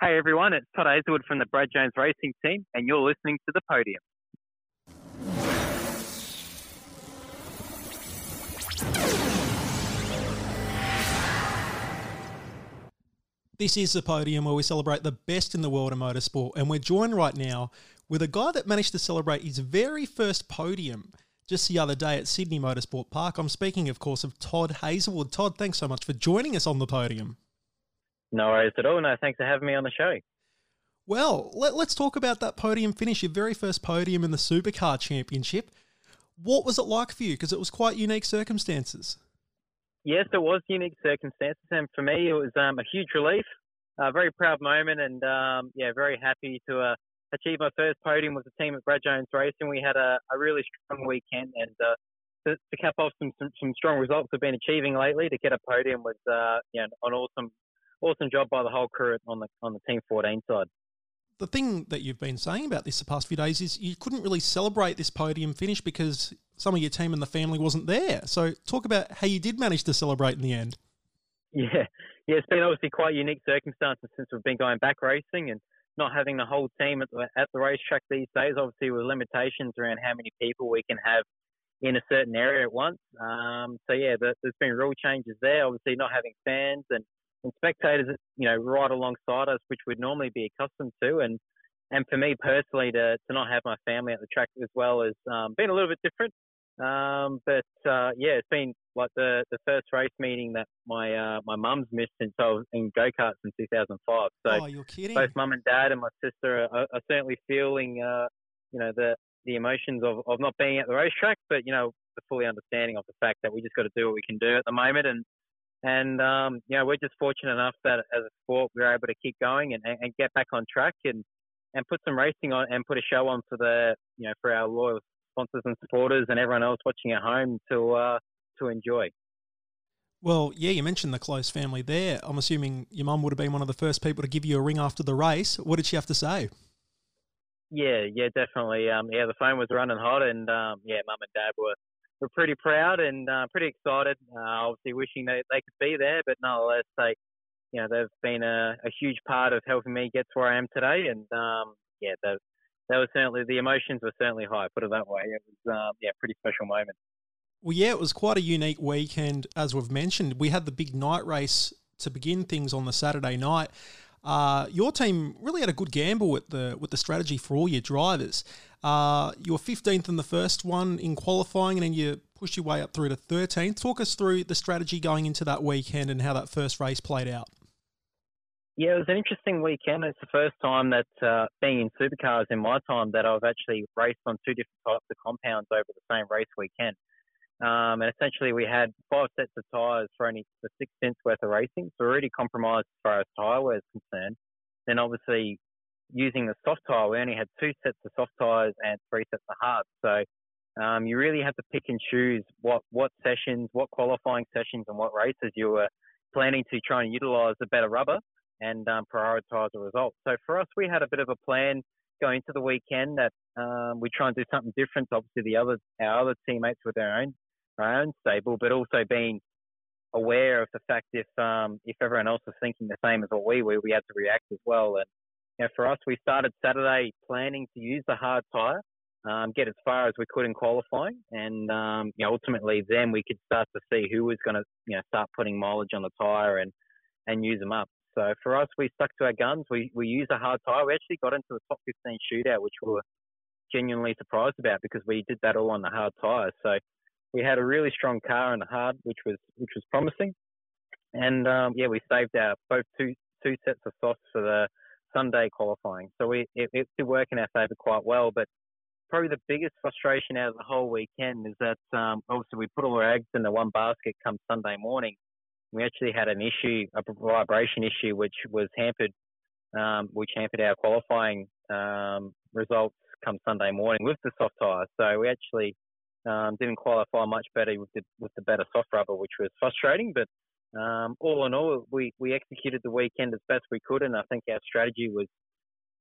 Hey everyone, it's Todd Hazelwood from the Brad Jones Racing Team, and you're listening to The Podium. This is the podium where we celebrate the best in the world of motorsport, and we're joined right now with a guy that managed to celebrate his very first podium just the other day at Sydney Motorsport Park. I'm speaking, of course, of Todd Hazelwood. Todd, thanks so much for joining us on the podium. No worries at all. No, thanks for having me on the show. Well, let, us talk about that podium finish, your very first podium in the Supercar Championship. What was it like for you? Because it was quite unique circumstances. Yes, it was unique circumstances, and for me, it was um, a huge relief, a very proud moment, and um, yeah, very happy to uh, achieve my first podium with the team at Brad Jones Racing. We had a, a really strong weekend, and uh, to, to, cap off some, some, some strong results we've been achieving lately, to get a podium was uh, you know, an awesome awesome job by the whole crew on the on the Team 14 side. The thing that you've been saying about this the past few days is you couldn't really celebrate this podium finish because some of your team and the family wasn't there. So talk about how you did manage to celebrate in the end. Yeah, yeah, it's been obviously quite unique circumstances since we've been going back racing and not having the whole team at the, at the racetrack these days. Obviously, with limitations around how many people we can have in a certain area at once. Um, so yeah, there's been real changes there. Obviously, not having fans and and spectators, you know, right alongside us, which we'd normally be accustomed to. And and for me personally, to, to not have my family at the track as well has um, been a little bit different. Um, but uh, yeah, it's been like the, the first race meeting that my uh, my mum's missed since I was in go karts in 2005. So oh, you're kidding. both mum and dad and my sister are, are certainly feeling uh, you know the the emotions of, of not being at the racetrack, but you know the fully understanding of the fact that we just got to do what we can do at the moment and and um, you know, we're just fortunate enough that as a sport we're able to keep going and, and get back on track and and put some racing on and put a show on for the you know for our loyal sponsors and supporters and everyone else watching at home to uh, to enjoy. Well, yeah, you mentioned the close family there. I'm assuming your mum would have been one of the first people to give you a ring after the race. What did she have to say? Yeah, yeah, definitely. Um, yeah, the phone was running hot, and um, yeah, mum and dad were we're pretty proud and uh, pretty excited. Uh, obviously, wishing they, they could be there, but nonetheless, they, you know, they've been a, a huge part of helping me get to where I am today. And um, yeah, that that was certainly the emotions were certainly high. Put it that way. It was um, yeah, pretty special moment. Well, yeah, it was quite a unique weekend, as we've mentioned. We had the big night race to begin things on the Saturday night. Uh, your team really had a good gamble with the with the strategy for all your drivers. Uh, you were 15th in the first one in qualifying, and then you pushed your way up through to 13th. Talk us through the strategy going into that weekend and how that first race played out. Yeah, it was an interesting weekend. It's the first time that uh, being in supercars in my time that I've actually raced on two different types of compounds over the same race weekend. Um, and essentially, we had five sets of tyres for only for six cents worth of racing, so we're already compromised as far as tyre wear is concerned. Then obviously, using the soft tyre, we only had two sets of soft tyres and three sets of hard. So um, you really had to pick and choose what what sessions, what qualifying sessions, and what races you were planning to try and utilise the better rubber and um, prioritise the results. So for us, we had a bit of a plan going into the weekend that um, we try and do something different. Obviously, the other our other teammates with their own our own stable, but also being aware of the fact if um, if everyone else was thinking the same as what we were, we had to react as well. And you know, for us, we started Saturday planning to use the hard tire, um, get as far as we could in qualifying, and um, you know, ultimately then we could start to see who was going to you know start putting mileage on the tire and and use them up. So for us, we stuck to our guns. We we used a hard tire. We actually got into the top 15 shootout, which we were genuinely surprised about because we did that all on the hard tire. So we had a really strong car in the hard, which was which was promising. And um, yeah, we saved our both two two sets of softs for the Sunday qualifying. So we it, it did work in our favour quite well. But probably the biggest frustration out of the whole weekend is that um, obviously we put all our eggs in the one basket come Sunday morning. We actually had an issue, a vibration issue, which was hampered, um, which hampered our qualifying um, results come Sunday morning with the soft tyre. So we actually um, didn't qualify much better with the, with the better soft rubber, which was frustrating. But um, all in all, we, we executed the weekend as best we could, and I think our strategy was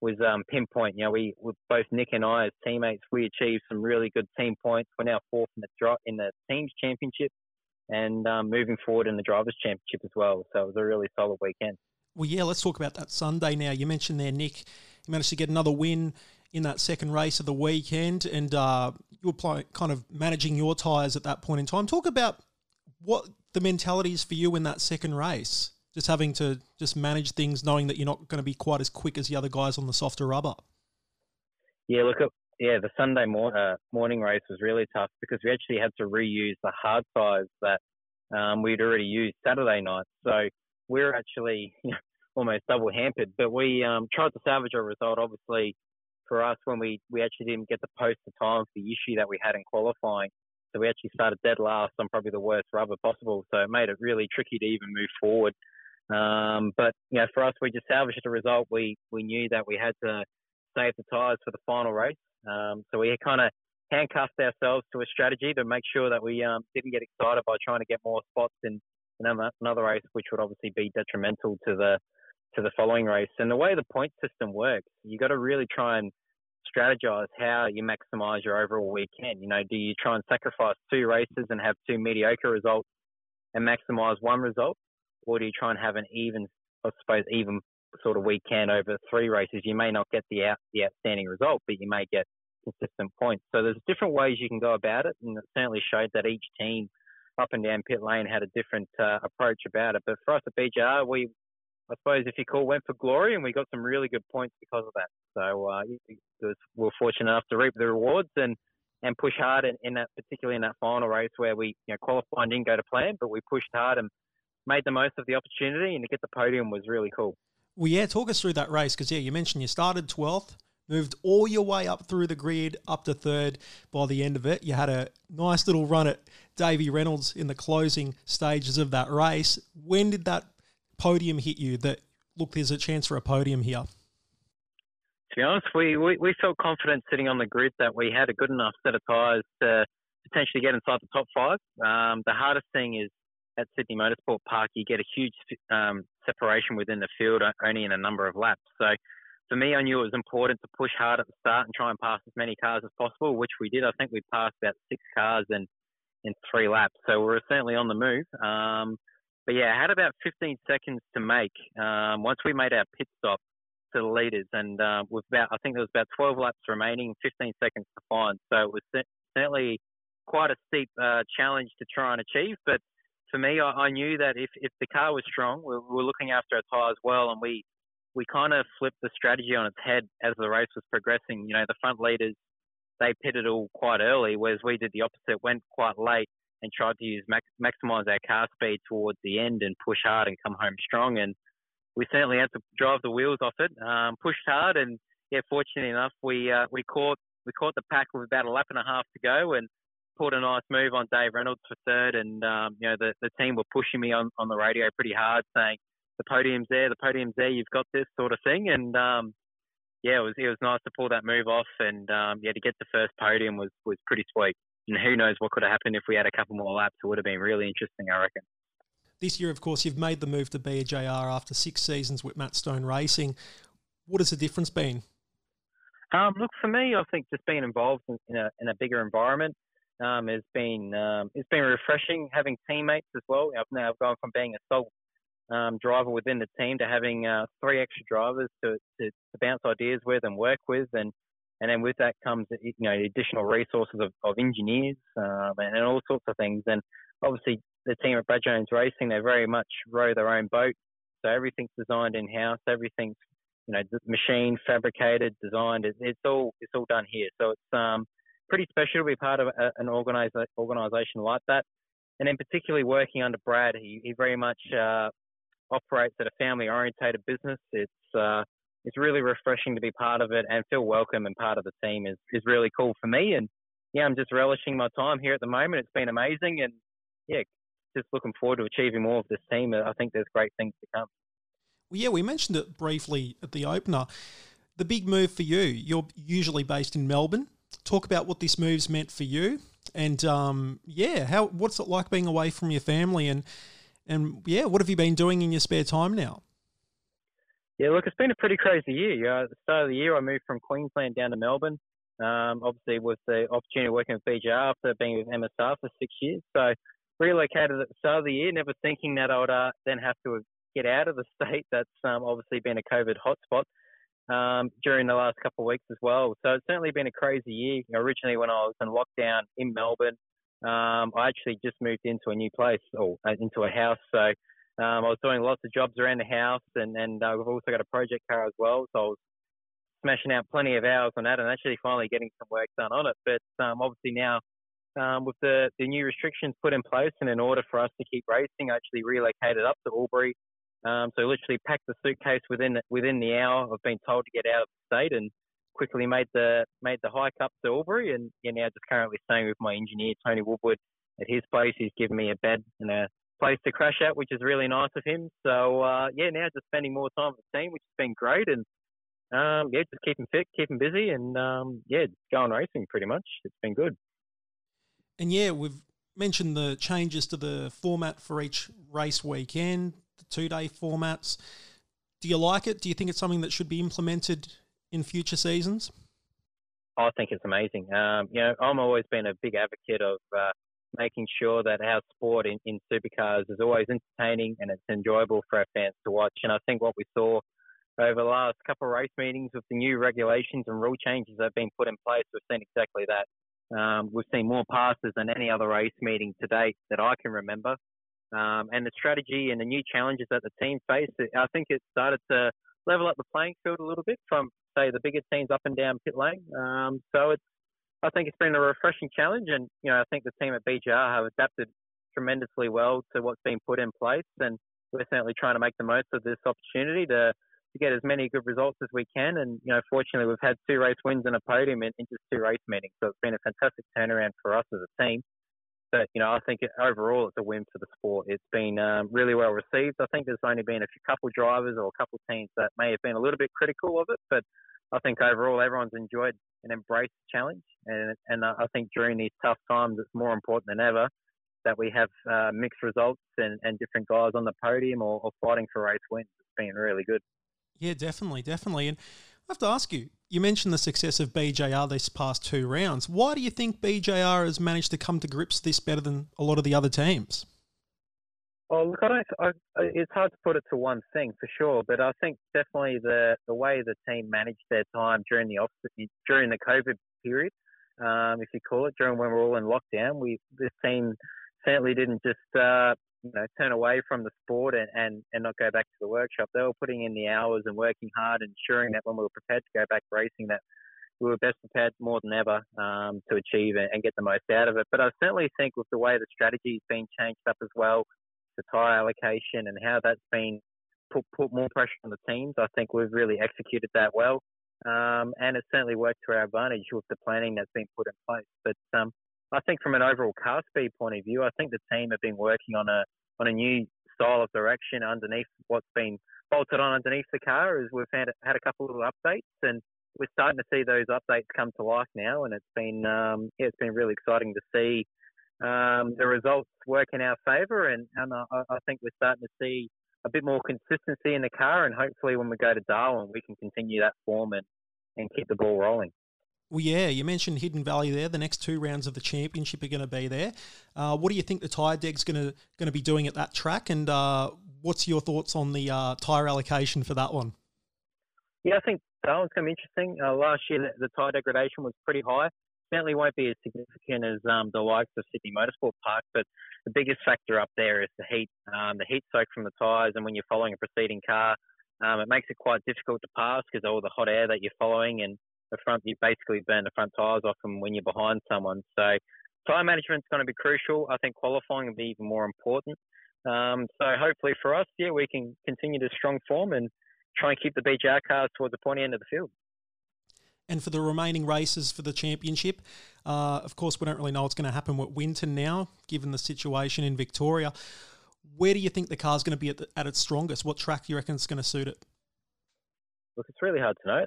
was um, pinpoint. You know, we, we both Nick and I as teammates, we achieved some really good team points. We're now fourth in the in the teams championship, and um, moving forward in the drivers championship as well. So it was a really solid weekend. Well, yeah, let's talk about that Sunday now. You mentioned there, Nick, you managed to get another win in that second race of the weekend, and uh, you were kind of managing your tyres at that point in time. Talk about what the mentality is for you in that second race, just having to just manage things, knowing that you're not going to be quite as quick as the other guys on the softer rubber. Yeah, look, yeah, the Sunday mor- uh, morning race was really tough because we actually had to reuse the hard tyres that um, we'd already used Saturday night. So we are actually almost double hampered. But we um, tried to salvage a result. Obviously, for us, when we, we actually didn't get the post to time for the issue that we had in qualifying, so we actually started dead last on probably the worst rubber possible. So it made it really tricky to even move forward. Um, but you know, for us, we just salvaged the result. We we knew that we had to save the tyres for the final race. Um, so we kind of handcuffed ourselves to a strategy to make sure that we um, didn't get excited by trying to get more spots in, in another race, which would obviously be detrimental to the to the following race. And the way the point system works, you got to really try and strategize how you maximize your overall weekend. You know, do you try and sacrifice two races and have two mediocre results and maximize one result, or do you try and have an even, I suppose, even sort of weekend over three races? You may not get the out the outstanding result, but you may get consistent points. So there's different ways you can go about it, and it certainly showed that each team up and down pit lane had a different uh, approach about it. But for us at BJR, we, I suppose, if you call, went for glory, and we got some really good points because of that. So uh, we were fortunate enough to reap the rewards and and push hard in, in that, particularly in that final race where we, you know, didn't go to plan, but we pushed hard and made the most of the opportunity, and to get the podium was really cool. Well, yeah, talk us through that race because yeah, you mentioned you started twelfth moved all your way up through the grid up to third by the end of it. You had a nice little run at Davy Reynolds in the closing stages of that race. When did that podium hit you that, look, there's a chance for a podium here? To be honest, we, we, we felt confident sitting on the grid that we had a good enough set of tyres to potentially get inside the top five. Um, the hardest thing is at Sydney Motorsport Park, you get a huge um, separation within the field only in a number of laps. So for me, I knew it was important to push hard at the start and try and pass as many cars as possible, which we did. I think we passed about six cars in, in three laps. So we were certainly on the move. Um, but yeah, I had about 15 seconds to make um, once we made our pit stop to the leaders. And uh, with about, I think there was about 12 laps remaining, 15 seconds to find. So it was certainly quite a steep uh, challenge to try and achieve. But for me, I, I knew that if, if the car was strong, we, we were looking after our tyres well, and we we kind of flipped the strategy on its head as the race was progressing. You know, the front leaders, they pitted all quite early, whereas we did the opposite, went quite late and tried to use max, maximize our car speed towards the end and push hard and come home strong. And we certainly had to drive the wheels off it, um, pushed hard, and yeah, fortunately enough, we uh, we caught we caught the pack with about a lap and a half to go and pulled a nice move on Dave Reynolds for third. And um, you know, the the team were pushing me on on the radio pretty hard, saying the podium's there, the podium's there, you've got this sort of thing. And um, yeah, it was it was nice to pull that move off, and um, yeah, to get the first podium was was pretty sweet. And who knows what could have happened if we had a couple more laps? It would have been really interesting, I reckon. This year, of course, you've made the move to BJR after six seasons with Matt Stone Racing. What has the difference been? Um, look, for me, I think just being involved in, in, a, in a bigger environment um, has been um, it's been refreshing. Having teammates as well. I've now gone from being a sole um, driver within the team to having uh, three extra drivers to, to, to, bounce ideas with and work with, and and then with that comes you know additional resources of, of engineers um, and, and, all sorts of things. And obviously the team at Brad Jones Racing they very much row their own boat, so everything's designed in house, everything's you know machine fabricated, designed. It, it's all it's all done here, so it's um, pretty special to be part of a, an organiza- organization like that. And then particularly working under Brad, he, he very much uh, operates at a family orientated business. It's uh, it's really refreshing to be part of it and feel welcome and part of the team is, is really cool for me. And yeah, I'm just relishing my time here at the moment. It's been amazing and yeah, just looking forward to achieving more of this team. I think there's great things to come. Well, yeah, we mentioned it briefly at the opener. The big move for you, you're usually based in Melbourne. Talk about what this move's meant for you. And um, yeah, how what's it like being away from your family and and yeah, what have you been doing in your spare time now? Yeah, look, it's been a pretty crazy year. at the start of the year, I moved from Queensland down to Melbourne. Um, obviously, with the opportunity of working with BJR after being with MSR for six years. So, relocated at the start of the year, never thinking that I would uh, then have to get out of the state. That's um, obviously been a COVID hotspot um, during the last couple of weeks as well. So it's certainly been a crazy year. You know, originally, when I was in lockdown in Melbourne, um, I actually just moved into a new place or uh, into a house. So um, I was doing lots of jobs around the house, and and uh, we've also got a project car as well. So I was smashing out plenty of hours on that, and actually finally getting some work done on it. But um, obviously now. Um, with the, the new restrictions put in place, and in order for us to keep racing, I actually relocated up to Albury um, so literally packed the suitcase within within the hour of being told to get out of the state, and quickly made the made the hike up to Albury, and you're now just currently staying with my engineer Tony Woodward at his place. He's given me a bed and a place to crash at, which is really nice of him. So uh, yeah, now just spending more time with the team, which has been great, and um, yeah, just keeping fit, keeping busy, and um, yeah, going racing pretty much. It's been good. And yeah, we've mentioned the changes to the format for each race weekend the two day formats. Do you like it? Do you think it's something that should be implemented in future seasons? I think it's amazing. Um, you know, I'm always been a big advocate of uh, making sure that our sport in, in supercars is always entertaining and it's enjoyable for our fans to watch. And I think what we saw over the last couple of race meetings with the new regulations and rule changes that have been put in place, we've seen exactly that. Um, we've seen more passes than any other race meeting to date that I can remember um, and the strategy and the new challenges that the team faced, I think it started to level up the playing field a little bit from, say, the bigger teams up and down pit lane. Um, so it's, I think it's been a refreshing challenge, and you know, I think the team at BJR have adapted tremendously well to what's been put in place, and we're certainly trying to make the most of this opportunity to to get as many good results as we can. And you know, fortunately, we've had two race wins and a podium in, in just two race meetings, so it's been a fantastic turnaround for us as a team. But you know, I think overall it's a win for the sport. It's been um, really well received. I think there's only been a few couple drivers or a couple teams that may have been a little bit critical of it, but I think overall everyone's enjoyed and embraced the challenge. And and I think during these tough times, it's more important than ever that we have uh, mixed results and, and different guys on the podium or, or fighting for race wins. It's been really good. Yeah, definitely, definitely. And I have to ask you, you mentioned the success of BJR this past two rounds. Why do you think BJR has managed to come to grips this better than a lot of the other teams? Oh, look, I don't. I, it's hard to put it to one thing for sure, but I think definitely the the way the team managed their time during the off during the COVID period, um, if you call it, during when we we're all in lockdown, we this team certainly didn't just uh, you know turn away from the sport and, and, and not go back to the workshop. They were putting in the hours and working hard, ensuring that when we were prepared to go back racing, that we were best prepared more than ever um, to achieve and, and, get the most out of it. But I certainly think with the way the strategy's been changed up as well, the tyre allocation and how that's been put put more pressure on the teams, I think we've really executed that well. Um, and it's certainly worked to our advantage with the planning that's been put in place. But um, I think from an overall car speed point of view, I think the team have been working on a on a new style of direction underneath what's been bolted on underneath the car. Is we've had had a couple of little updates and we're starting to see those updates come to life now, and it's been um, yeah, it's been really exciting to see um, the results work in our favour, and, and I, I think we're starting to see a bit more consistency in the car, and hopefully when we go to Darwin, we can continue that form and, and keep the ball rolling. Well, yeah, you mentioned Hidden Valley there. The next two rounds of the championship are going to be there. Uh, what do you think the tyre deg's going to going to be doing at that track, and uh, what's your thoughts on the uh, tyre allocation for that one? Yeah, I think that one's going to be interesting. Uh, last year, the, the tyre degradation was pretty high. Certainly won't be as significant as um, the likes of Sydney Motorsport Park, but the biggest factor up there is the heat, um, the heat soak from the tyres, and when you're following a preceding car, um, it makes it quite difficult to pass because all the hot air that you're following and the front, you basically burn the front tyres off them when you're behind someone. So tyre management's going to be crucial. I think qualifying will be even more important. Um, so hopefully for us, yeah, we can continue to strong form and try and keep the BJR cars towards the pointy end of the field. And for the remaining races for the championship, uh, of course, we don't really know what's going to happen with Winton now, given the situation in Victoria. Where do you think the car's going to be at, the, at its strongest? What track do you reckon is going to suit it? Look, it's really hard to know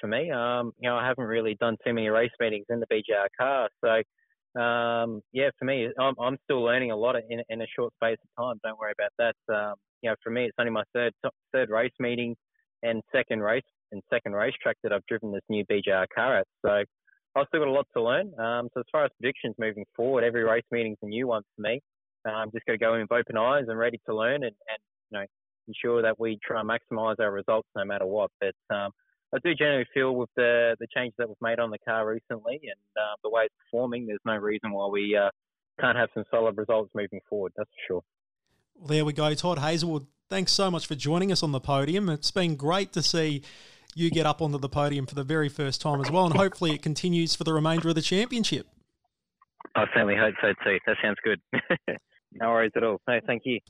for me. Um, you know, I haven't really done too many race meetings in the BJR car, so um, yeah, for me, I'm, I'm still learning a lot in, in a short space of time. Don't worry about that. Um, you know, for me, it's only my third third race meeting and second race and second racetrack that I've driven this new BJR car at. So I've still got a lot to learn. Um, so as far as predictions moving forward, every race meeting's a new one for me. I'm um, just going to go in with open eyes and ready to learn and, and you know ensure that we try and maximise our results no matter what. But um, I do generally feel with the the changes that we've made on the car recently and uh, the way it's performing, there's no reason why we uh, can't have some solid results moving forward. That's for sure. Well, there we go, Todd Hazelwood. Thanks so much for joining us on the podium. It's been great to see you get up onto the podium for the very first time as well, and hopefully it continues for the remainder of the championship. I certainly hope so too. That sounds good. no worries at all. No, thank you.